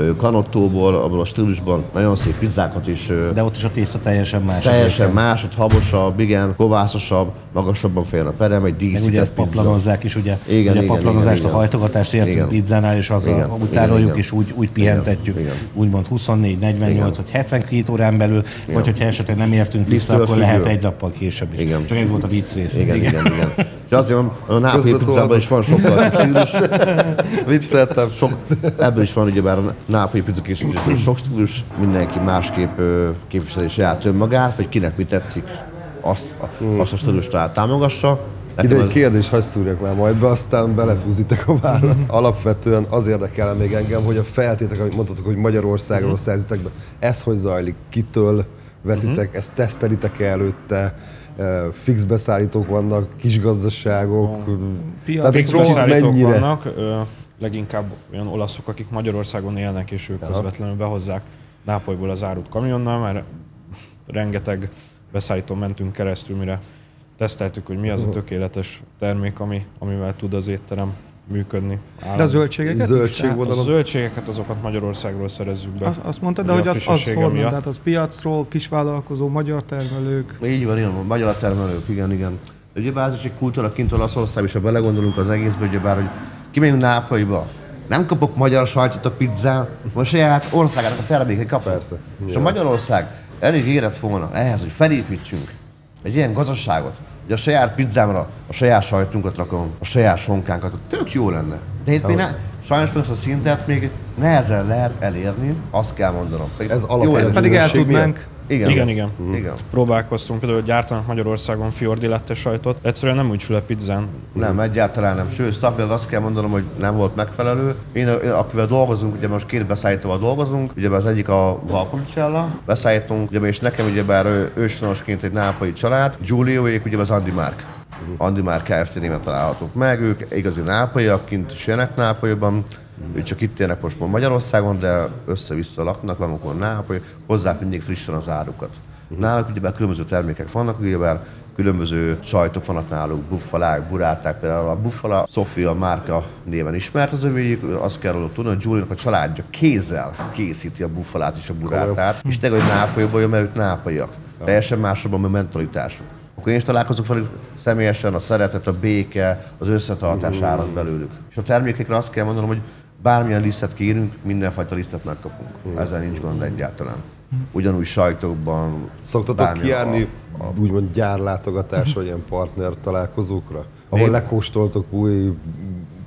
Speaker 6: ö, canottóból, abból a stílusban nagyon szép pizzákat is
Speaker 5: De ott is a tészta teljesen más.
Speaker 6: Teljesen más, ott habosabb, igen, kovászosabb, magasabban fejön a perem, egy
Speaker 5: Meg ugye
Speaker 6: díszített
Speaker 5: ezt paplanozzák is, ugye,
Speaker 6: Igen,
Speaker 5: ugye
Speaker 6: igen,
Speaker 5: a paplanozást,
Speaker 6: igen,
Speaker 5: a hajtogatást értünk
Speaker 6: Igen.
Speaker 5: pizzánál, és azzal
Speaker 6: Igen,
Speaker 5: úgy
Speaker 6: igen,
Speaker 5: tároljuk,
Speaker 6: igen.
Speaker 5: és úgy, úgy pihentetjük,
Speaker 6: Igen,
Speaker 5: úgymond 24, 48 vagy 72 órán belül, vagy hogyha esetleg nem értünk vissza, akkor lehet
Speaker 6: függő.
Speaker 5: egy nappal később is.
Speaker 6: Igen.
Speaker 5: Csak ez volt a vicc rész.
Speaker 6: Igen, igen, igen. És azért van, a nápolyi pizzában is van sokkal stílus.
Speaker 1: Vicceltem.
Speaker 6: Sok, ebből is van ugyebár a nápolyi pizza készítésben sok stílus, mindenki másképp ö, képviseli saját önmagát, vagy kinek mi tetszik, azt, azt a stílust támogassa.
Speaker 1: Ide egy kérdés, hadd szúrjak már majd be, aztán belefúzitek a választ. Alapvetően az érdekel még engem, hogy a feltétek, amit mondtatok, hogy Magyarországról szerzitek be, ez hogy zajlik, kitől veszitek, ezt tesztelitek előtte, Eh, fix beszállítók vannak, kis gazdaságok.
Speaker 2: Piac.
Speaker 1: Tehát
Speaker 4: Fix beszállítók
Speaker 1: mennyire?
Speaker 4: vannak, ö, leginkább olyan olaszok, akik Magyarországon élnek, és ők közvetlenül behozzák Nápolyból az árut kamionnal, mert rengeteg beszállítón mentünk keresztül, mire teszteltük, hogy mi az a tökéletes termék, ami, amivel tud az étterem működni.
Speaker 2: De a zöldségeket is?
Speaker 1: Zöldség
Speaker 2: Tehát
Speaker 4: A zöldségeket azokat Magyarországról szerezzük be.
Speaker 2: Azt, azt mondtad, de hogy az, az honnan?
Speaker 4: miatt.
Speaker 2: Tehát az piacról, kisvállalkozó, magyar termelők.
Speaker 6: Így van, van. Magyar termelők, igen, igen. De Ugye ez is egy kultúra kint Olaszország, és ha belegondolunk az egészbe, ugyebár, hogy kimegyünk Nápolyba, nem kapok magyar sajtot a pizzán, most saját országának a termékei kap.
Speaker 1: Persze.
Speaker 6: És a Magyarország elég érett volna ehhez, hogy felépítsünk egy ilyen gazdaságot, hogy a saját pizzámra a saját sajtunkat rakom, a saját sonkánkat, tök jó lenne. De itt még ne, sajnos még a szintet még nehezen lehet elérni, azt kell mondanom. Pedig
Speaker 1: Ez alapvető.
Speaker 2: Pedig el tudnánk.
Speaker 1: miatt?
Speaker 6: Igen.
Speaker 4: Igen, igen.
Speaker 6: Igen.
Speaker 4: Próbálkoztunk, például gyártanak Magyarországon fiordi lette sajtot. Egyszerűen nem úgy sül a pizzán.
Speaker 6: Nem, egyáltalán nem. Sőt, szakmailag azt kell mondanom, hogy nem volt megfelelő. Én, akivel dolgozunk, ugye most két beszállítóval dolgozunk, ugye az egyik a Valpolicella, beszállítunk, ugye és nekem ugye bár őshonosként egy nápai család, Giulioék ugye az Andi Mark. Andi Mark Kft. néven találhatók meg, ők igazi nápaiak, kint is élnek Nápolyban, csak itt élnek most Magyarországon, de össze-vissza laknak, valamikor Nápoly, hozzák mindig frissen az árukat. Náluk ugye különböző termékek vannak, ugyebár különböző sajtok vannak náluk, buffalák, buráták, például a Buffala Sofia márka néven ismert az övéjük, azt kell róluk tudni, hogy Julinak a családja kézzel készíti a buffalát és a burátát, és tényleg, hogy Nápolyból jön, mert ők nápolyak. Teljesen másabban a mentalitásuk. Akkor én is találkozok velük személyesen, a szeretet, a béke, az összetartás árad belőlük. És a termékekre azt kell mondanom, hogy bármilyen lisztet kérünk, mindenfajta lisztet megkapunk. Ezzel nincs gond egyáltalán. Ugyanúgy sajtokban.
Speaker 1: Szoktatok kijárni úgymond gyárlátogatásra, vagy ilyen partner találkozókra, ahol
Speaker 6: Én-
Speaker 1: lekóstoltok új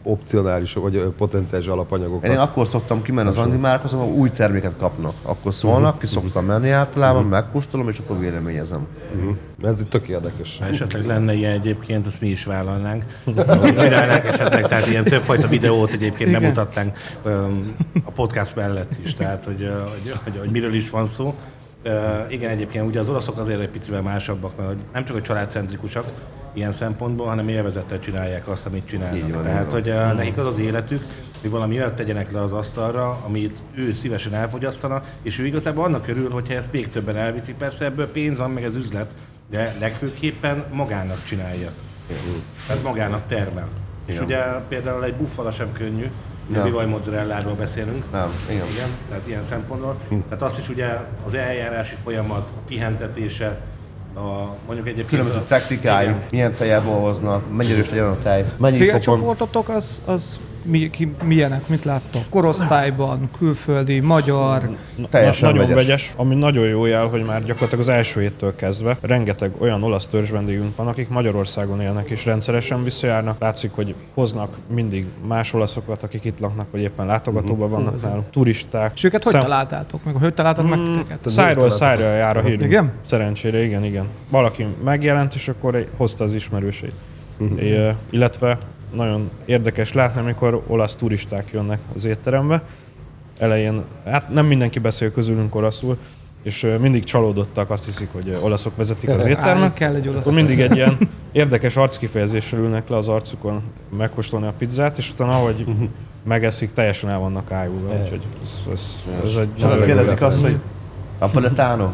Speaker 1: opcionális vagy potenciális alapanyagokat.
Speaker 6: Én akkor szoktam kimenni az Andi Márkhoz, ahol új terméket kapnak. Akkor szólnak, ki szoktam menni általában, megkóstolom, és akkor véleményezem.
Speaker 1: Ez itt tök érdekes.
Speaker 5: Ha esetleg lenne ilyen egyébként, azt mi is vállalnánk. Csinálnánk esetleg, tehát ilyen többfajta videót egyébként
Speaker 2: Igen.
Speaker 5: bemutatnánk a podcast mellett is, tehát hogy, hogy, hogy, hogy miről is van szó. Igen, egyébként ugye az olaszok azért egy picivel másabbak, mert nem csak hogy családcentrikusak ilyen szempontból, hanem élvezettel csinálják azt, amit csinálnak.
Speaker 6: Így van,
Speaker 5: Tehát, hogy ö, nekik az az életük, hogy valami olyat tegyenek le az asztalra, amit ő szívesen elfogyasztana, és ő igazából annak örül, hogyha ezt még többen elviszik. Persze ebből pénz van, meg ez üzlet, de legfőképpen magának csinálja. Tehát magának termel. És ugye például egy buffala sem könnyű, de
Speaker 6: Ja.
Speaker 5: bivaj mozzarelláról beszélünk.
Speaker 6: Nem, igen.
Speaker 5: Igen, tehát ilyen szempontból. Tehát azt is ugye az eljárási folyamat, a pihentetése, a, mondjuk egyébként...
Speaker 6: Különböző
Speaker 5: Igen.
Speaker 6: milyen tejából hoznak, mennyire is legyen a tej, mennyi fokon.
Speaker 2: Az, az mi, ki, milyenek, mit láttok? Korosztályban, külföldi, magyar,
Speaker 6: Teljesen
Speaker 4: nagyon
Speaker 6: vegyes.
Speaker 4: vegyes. Ami nagyon jó jel, hogy már gyakorlatilag az első héttől kezdve rengeteg olyan olasz törzs vendégünk van, akik Magyarországon élnek és rendszeresen visszajárnak. Látszik, hogy hoznak mindig más olaszokat, akik itt laknak, vagy éppen látogatóban vannak náluk. Turisták.
Speaker 2: és őket hogy
Speaker 4: Szem-
Speaker 2: találtátok meg? Hogy találtak meg titeket?
Speaker 4: Szájról szájra jár a hírünk.
Speaker 2: Igen?
Speaker 4: Szerencsére, igen, igen. Valaki megjelent, és akkor egy- hozta az ismerőseit. É, illetve nagyon érdekes látni, amikor olasz turisták jönnek az étterembe. Elején, hát nem mindenki beszél közülünk olaszul, és mindig csalódottak, azt hiszik, hogy olaszok vezetik az éttermet.
Speaker 2: kell egy olasz.
Speaker 4: Akkor mindig egy ilyen érdekes arckifejezéssel ülnek le az arcukon megkóstolni a pizzát, és utána, ahogy megeszik, teljesen el vannak ájulva. Úgyhogy ez, ez, ez egy
Speaker 6: És azok kérdezik azt, hogy Napoletano?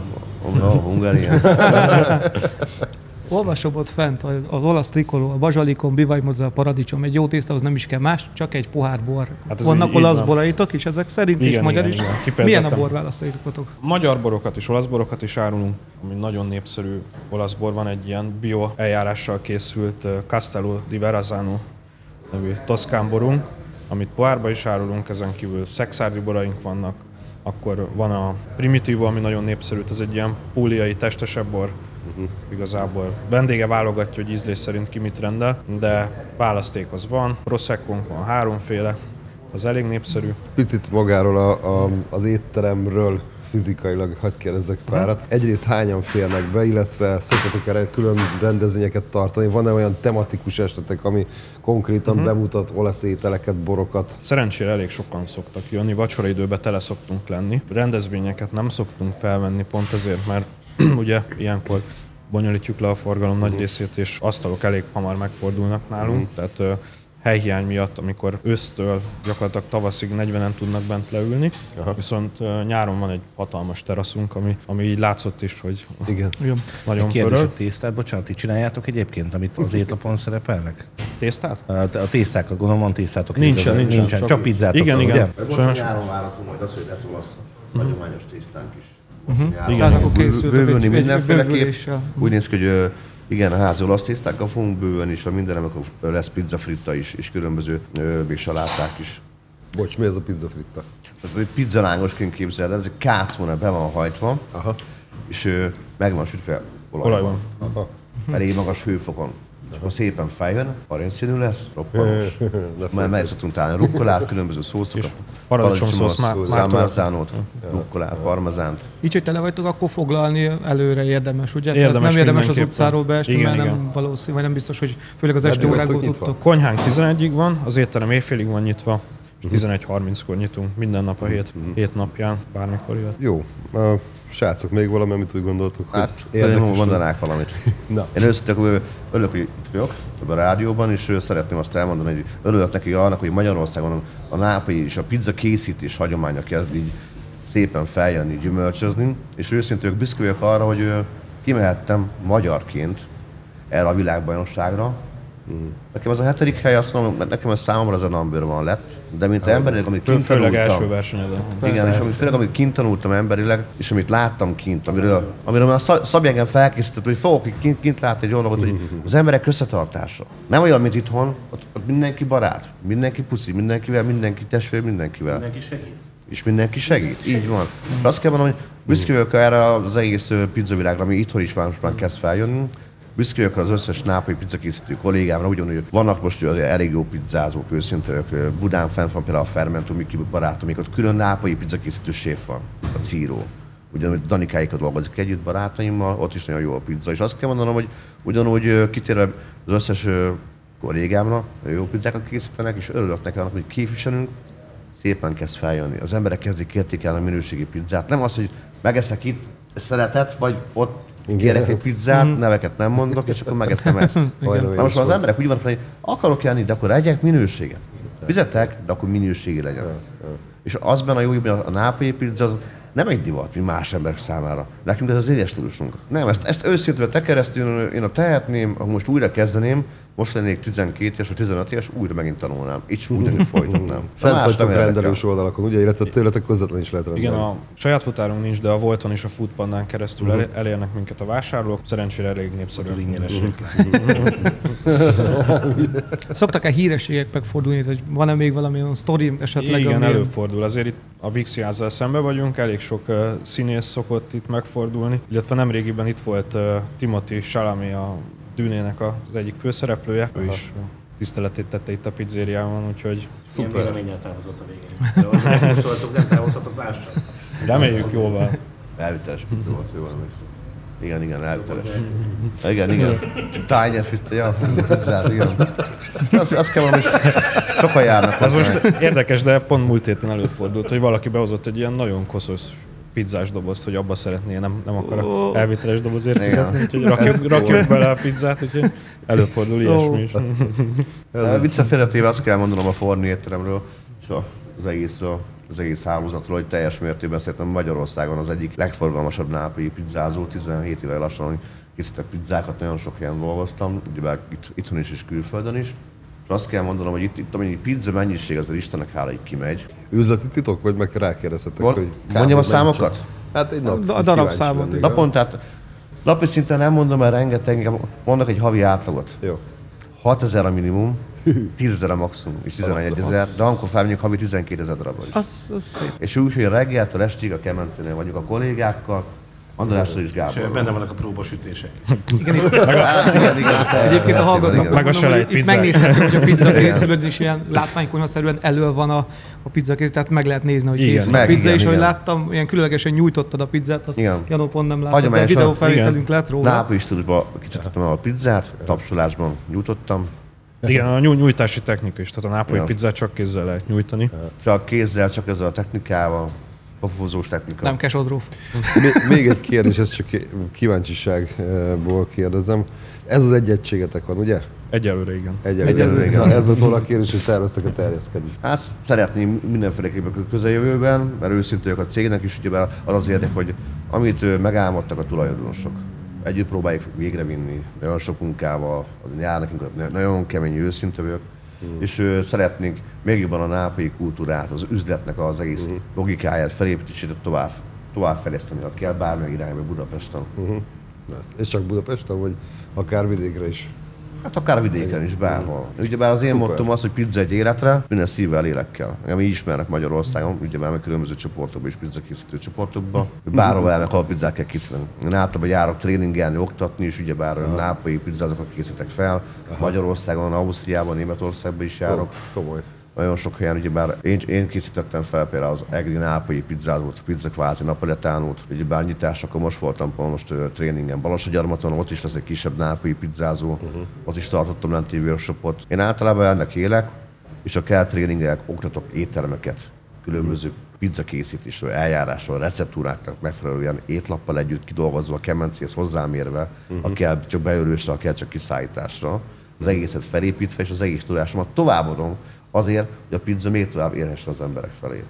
Speaker 6: No, Hungarian.
Speaker 2: Olvasom ott fent az, az olasz trikoló, a bazsalikon, bivaj paradicsom, egy jó tészta, az nem is kell más, csak egy pohár bor.
Speaker 4: Hát
Speaker 2: Vannak olasz boraitok is, ezek szerint is,
Speaker 4: Igen,
Speaker 2: magyar
Speaker 4: igen,
Speaker 2: is.
Speaker 4: igen,
Speaker 2: Milyen a borválasztóitotok?
Speaker 4: Magyar borokat és olasz borokat is árulunk, ami nagyon népszerű olasz bor van, egy ilyen bio eljárással készült Castello di Verrazzano nevű toszkán borunk, amit poárba is árulunk, ezen kívül szexárdi boraink vannak, akkor van a Primitivo, ami nagyon népszerű, ez egy ilyen púliai, testesebb bor, igazából vendége válogatja, hogy ízlés szerint ki mit rendel, de választék az van, prosecco van háromféle, az elég népszerű.
Speaker 1: Picit magáról a, a, az étteremről fizikailag, hagyd kérdezzek párat. Egyrészt hányan férnek be, illetve szoktatok erre külön rendezvényeket tartani? Van-e olyan tematikus esetek, ami konkrétan uh-huh. bemutat olasz ételeket, borokat?
Speaker 4: Szerencsére elég sokan szoktak jönni, vacsoraidőben tele szoktunk lenni. Rendezvényeket nem szoktunk felvenni pont ezért, mert ugye ilyenkor bonyolítjuk le a forgalom nagy részét, és asztalok elég hamar megfordulnak nálunk, tehát ö, helyhiány miatt, amikor ősztől gyakorlatilag tavaszig 40-en tudnak bent leülni, Aha. viszont nyáron van egy hatalmas teraszunk, ami, ami így látszott is, hogy
Speaker 1: Igen.
Speaker 2: Igen.
Speaker 4: nagyon
Speaker 5: Kérdés
Speaker 4: pöröl.
Speaker 5: a tésztát, bocsánat, ti csináljátok egyébként, amit az étlapon szerepelnek?
Speaker 4: Tésztát?
Speaker 5: A, a tésztákat, gondolom van tésztátok. is
Speaker 4: Nincsen, nincsen,
Speaker 5: nincsen.
Speaker 4: csak-
Speaker 5: Csak, pizzátok
Speaker 4: Igen,
Speaker 5: van,
Speaker 4: igen.
Speaker 5: Ugye?
Speaker 6: Most nyáron várható majd az, hogy lesz olasz hagyományos tésztánk is. Most nyáron
Speaker 4: Igen.
Speaker 2: Akkor készültek
Speaker 6: bővülni
Speaker 2: egy-
Speaker 6: mindenféleképp.
Speaker 2: bővüléssel.
Speaker 6: Úgy néz ki, hogy igen, a házi olasz tésztákkal fogunk bőven is, a mindenem, akkor lesz pizza fritta is, és különböző ö, még saláták is.
Speaker 1: Bocs, mi ez a pizza fritta?
Speaker 6: Ez egy pizzalángosként képzeld, el, ez egy kácmona be van hajtva,
Speaker 1: Aha.
Speaker 6: és ö, meg van sütve olajban.
Speaker 4: Olajban.
Speaker 1: Aha.
Speaker 6: Elég magas hőfokon. És akkor szépen feljön, aranyszínű lesz, roppanos. Már meg szoktunk találni rukkolát, különböző szószokat.
Speaker 4: paradicsomszósz már- már
Speaker 6: Számárzánót, rukkolát, parmezánt.
Speaker 2: Így, hogy tele vagytok, akkor foglalni előre érdemes, ugye?
Speaker 4: Érdemes
Speaker 2: nem érdemes az utcáról beesni,
Speaker 4: Igen,
Speaker 2: mert nem
Speaker 4: igen.
Speaker 2: valószínű, vagy nem biztos, hogy főleg az esti órákból tudtok.
Speaker 4: Konyhánk 11-ig van, az étterem éjfélig van nyitva, és 11.30-kor nyitunk, minden nap a hét, hét napján, bármikor jöhet.
Speaker 1: Jó. Srácok, még valami, amit úgy gondoltok, hogy
Speaker 6: Hát,
Speaker 1: érdekes
Speaker 6: mondanák valamit.
Speaker 1: Na.
Speaker 6: Én őszintén örülök, hogy itt vagyok, ebben a rádióban, és szeretném azt elmondani, hogy örülök neki annak, hogy Magyarországon a nápai és a pizza készítés hagyománya kezd így szépen feljönni, gyümölcsözni, és őszintén büszke vagyok arra, hogy kimehettem magyarként erre a világbajnokságra. Nekem az a hetedik hely, azt mondom, mert nekem ez számomra ez a number van lett, de mint emberileg, amit kint
Speaker 4: főleg első
Speaker 6: tanultam,
Speaker 4: versenyeden.
Speaker 6: igen, és amit, főleg amit kint tanultam emberileg, és amit láttam kint, amiről, amiről már Szab- Szabi engem felkészített, hogy fogok kint, kint látni egy olyan dolgot, hogy az emberek összetartása. Nem olyan, mint itthon, ott, ott mindenki barát, mindenki puszi, mindenkivel, mindenki testvér, mindenkivel.
Speaker 5: Mindenki segít.
Speaker 6: És mindenki segít, így van. De azt kell mondanom, hogy büszke vagyok erre az egész pizzavilágra, ami itthon is már most már kezd feljönni. Büszke vagyok az összes nápai pizzakészítő kollégámra, ugyanúgy vannak most azért elég jó pizzázók, őszinte ők. Ö, Budán fent van például a Fermento Miki barátom, ott külön nápai pizzakészítő séf van, a Círó. Ugyanúgy Danikáikat dolgozik együtt barátaimmal, ott is nagyon jó a pizza. És azt kell mondanom, hogy ugyanúgy kitérve az összes kollégámra, jó pizzákat készítenek, és örülök neki annak, hogy képviselünk, szépen kezd feljönni. Az emberek kezdik értékelni a minőségi pizzát. Nem az, hogy megeszek itt szeretet, vagy ott kérek egy pizzát, neveket nem mondok, és akkor megeszem ezt. Na most már az emberek úgy vannak, hogy akarok enni, de akkor egyek minőséget. Fizetek, de akkor minőségi legyen. És az benne a jó, hogy a nápai pizza az nem egy divat, mint más emberek számára. Nekünk ez az édes. Nem, ezt, ezt őszintén te keresztül én a tehetném, ha most újra kezdeném, most lennék 12 éves vagy 15 éves, újra megint tanulnám. Így ugyanúgy folytatnám.
Speaker 1: Fent vagytok
Speaker 6: nem
Speaker 1: rendelős oldalakon, ugye, illetve tőletek közvetlenül is lehet rendelni.
Speaker 4: Igen, a saját futárunk nincs, de a Volton és a Foodpandán keresztül el, elérnek minket a vásárlók. Szerencsére elég népszerű.
Speaker 5: Az ingyenes.
Speaker 2: Szoktak-e hírességek megfordulni, vagy van-e még valami olyan sztori esetleg?
Speaker 4: Igen,
Speaker 2: ami-
Speaker 4: előfordul. Azért itt a Vixiázzal szembe vagyunk, elég sok uh, színész szokott itt megfordulni, illetve nemrégiben itt volt uh, Timothy Chalamet, a Dűnének az egyik főszereplője, ő is tiszteletét tette itt a pizzériában, úgyhogy
Speaker 5: Milyen véleménnyel távozott a végén. De most nem távozhatok mással.
Speaker 4: reméljük jóval.
Speaker 6: Elviteles pizza volt, jól emlékszem. Igen, igen, elviteles. Igen, igen. Tányér ja, pizzát, igen. Azt, azt kell mondani, hogy sokan járnak.
Speaker 4: Ez most érdekes, de pont múlt héten előfordult, hogy valaki behozott egy ilyen nagyon koszos pizzás dobozt, hogy abba szeretné, nem, nem akar elviteles dobozért
Speaker 6: Igen.
Speaker 4: fizetni, úgyhogy rakjuk, rakjuk bele a pizzát, úgyhogy előfordul ilyesmi is.
Speaker 6: Ez Vicce félretéve azt kell mondanom a Forni étteremről, és a- az egészről, az egész hálózatról, hogy teljes mértékben szerintem Magyarországon az egyik legforgalmasabb nápai pizzázó, 17 éve lassan, hogy készítek pizzákat, nagyon sok helyen dolgoztam, ugye itt, itthon is és külföldön is. És azt kell mondanom, hogy itt, itt amennyi pizza mennyiség azért Istennek hála így kimegy.
Speaker 1: Üzleti titok, vagy meg rákérdezhetek,
Speaker 6: Von-
Speaker 1: hogy...
Speaker 6: mondjam a számokat?
Speaker 1: csak? Hát egy nap.
Speaker 2: A darabszámot.
Speaker 6: Naponta, napi szinten nem mondom, mert rengeteg, inkább mondok egy havi átlagot.
Speaker 1: Jó.
Speaker 6: 6000 a minimum, 10 ezer a maximum, és 11 ezer, de amikor felmegyünk havi 12 ezer darabra is.
Speaker 2: Az, az szép.
Speaker 6: És úgy, hogy reggeltől estig a kemencénél vagyunk a kollégákkal, Andrással és
Speaker 5: És
Speaker 6: Gáborral.
Speaker 5: benne vannak a próbasütések.
Speaker 6: Igen, igen, te-
Speaker 2: Egyébként a
Speaker 6: igen,
Speaker 2: hallgatók
Speaker 6: igen.
Speaker 4: Meg a selejt
Speaker 2: itt megnézhető, hogy a pizza készülőd is ilyen látványkonyhaszerűen elő van a, a pizza készül, tehát meg lehet nézni, hogy
Speaker 4: Igen.
Speaker 2: készül a pizza,
Speaker 6: igen,
Speaker 2: és hogy
Speaker 6: igen.
Speaker 2: láttam, ilyen különlegesen nyújtottad a pizzát, azt
Speaker 6: Igen.
Speaker 2: Janó pont nem látta, de videófelvételünk lett róla.
Speaker 6: Nápolyi stílusban kicsitettem el a pizzát, tapsolásban nyújtottam,
Speaker 4: Igen, a nyúj- nyújtási technika is, tehát a nápolyi pizzát csak kézzel lehet nyújtani.
Speaker 6: csak kézzel, csak ezzel a technikával, pofozós technika.
Speaker 2: Nem kesodróf.
Speaker 1: Még, még egy kérdés, ezt csak kíváncsiságból kérdezem. Ez az egy egységetek van, ugye?
Speaker 4: Egyelőre igen.
Speaker 1: Egyelőre.
Speaker 6: Egyelőre, igen.
Speaker 1: Na, ez volt volna a kérdés, hogy szerveztek a terjeszkedést.
Speaker 6: Hát szeretném mindenféleképpen a közeljövőben, mert őszintén a cégnek is ugye az az érdek, hogy amit megálmodtak a tulajdonosok, együtt próbáljuk végrevinni, nagyon sok munkával, az jár nekünk na- nagyon kemény őszinte vagyok, és ö, szeretnénk még jobban a nápai kultúrát, az üzletnek az egész logikáját, felépítését tovább, tovább fejleszteni, ha kell bármilyen irányba Budapesten.
Speaker 1: Ez, ez csak Budapesten, vagy akár vidékre is?
Speaker 6: Hát akár vidéken is, bárhol. Ugyebár az én
Speaker 1: Szuper.
Speaker 6: mottom az, hogy pizza egy életre, minden szívvel, lélekkel. Így ismernek Magyarországon, ugyebár meg különböző csoportokban és pizza készítő csoportokban. Bárhol elmek, ahol pizzát kell készíteni. Én általában járok tréningelni, oktatni, és ugyebár nápolyi pizzázokat készítek fel. Magyarországon, Ausztriában, Németországban is járok.
Speaker 1: Ez komoly.
Speaker 6: Nagyon sok helyen, ugyebár én, én készítettem fel például az egri nápolyi pizzázót, pizza kvázi napoletánót, ugyebár nyitás, akkor most voltam most ö, tréningen Balassagyarmaton, ott is lesz egy kisebb nápolyi pizzázó, uh-huh. ott is tartottam lenti workshopot. Én általában ennek élek, és a kell tréningek, oktatok éttermeket, különböző pizza készítésről, eljárásról, receptúráknak megfelelően étlappal együtt kidolgozva, a kemencéhez hozzámérve, uh-huh. a kell csak beölősre, a kell csak kiszállításra, az egészet felépítve, és az egész tudásomat továbbadom azért, hogy a pizza még tovább érhessen az emberek felé.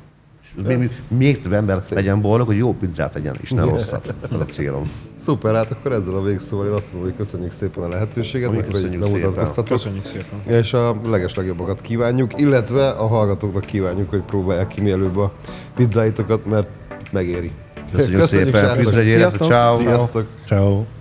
Speaker 6: És még, még, még több ember legyen boldog, hogy jó pizzát tegyen, és ne rosszat. Ez a célom.
Speaker 1: Szuper, hát akkor ezzel a végszóval én azt mondom, hogy köszönjük szépen a lehetőséget, meg hogy
Speaker 6: köszönjük
Speaker 1: bemutatkoztatok.
Speaker 4: Köszönjük szépen.
Speaker 1: És a legeslegjobbakat kívánjuk, illetve a hallgatóknak kívánjuk, hogy próbálják ki mielőbb a pizzáitokat, mert megéri.
Speaker 6: Köszönjük szépen,
Speaker 1: srácok.
Speaker 6: pizza
Speaker 2: Sziasztok.
Speaker 6: ciao.
Speaker 1: Sziasztok!
Speaker 5: Ciao.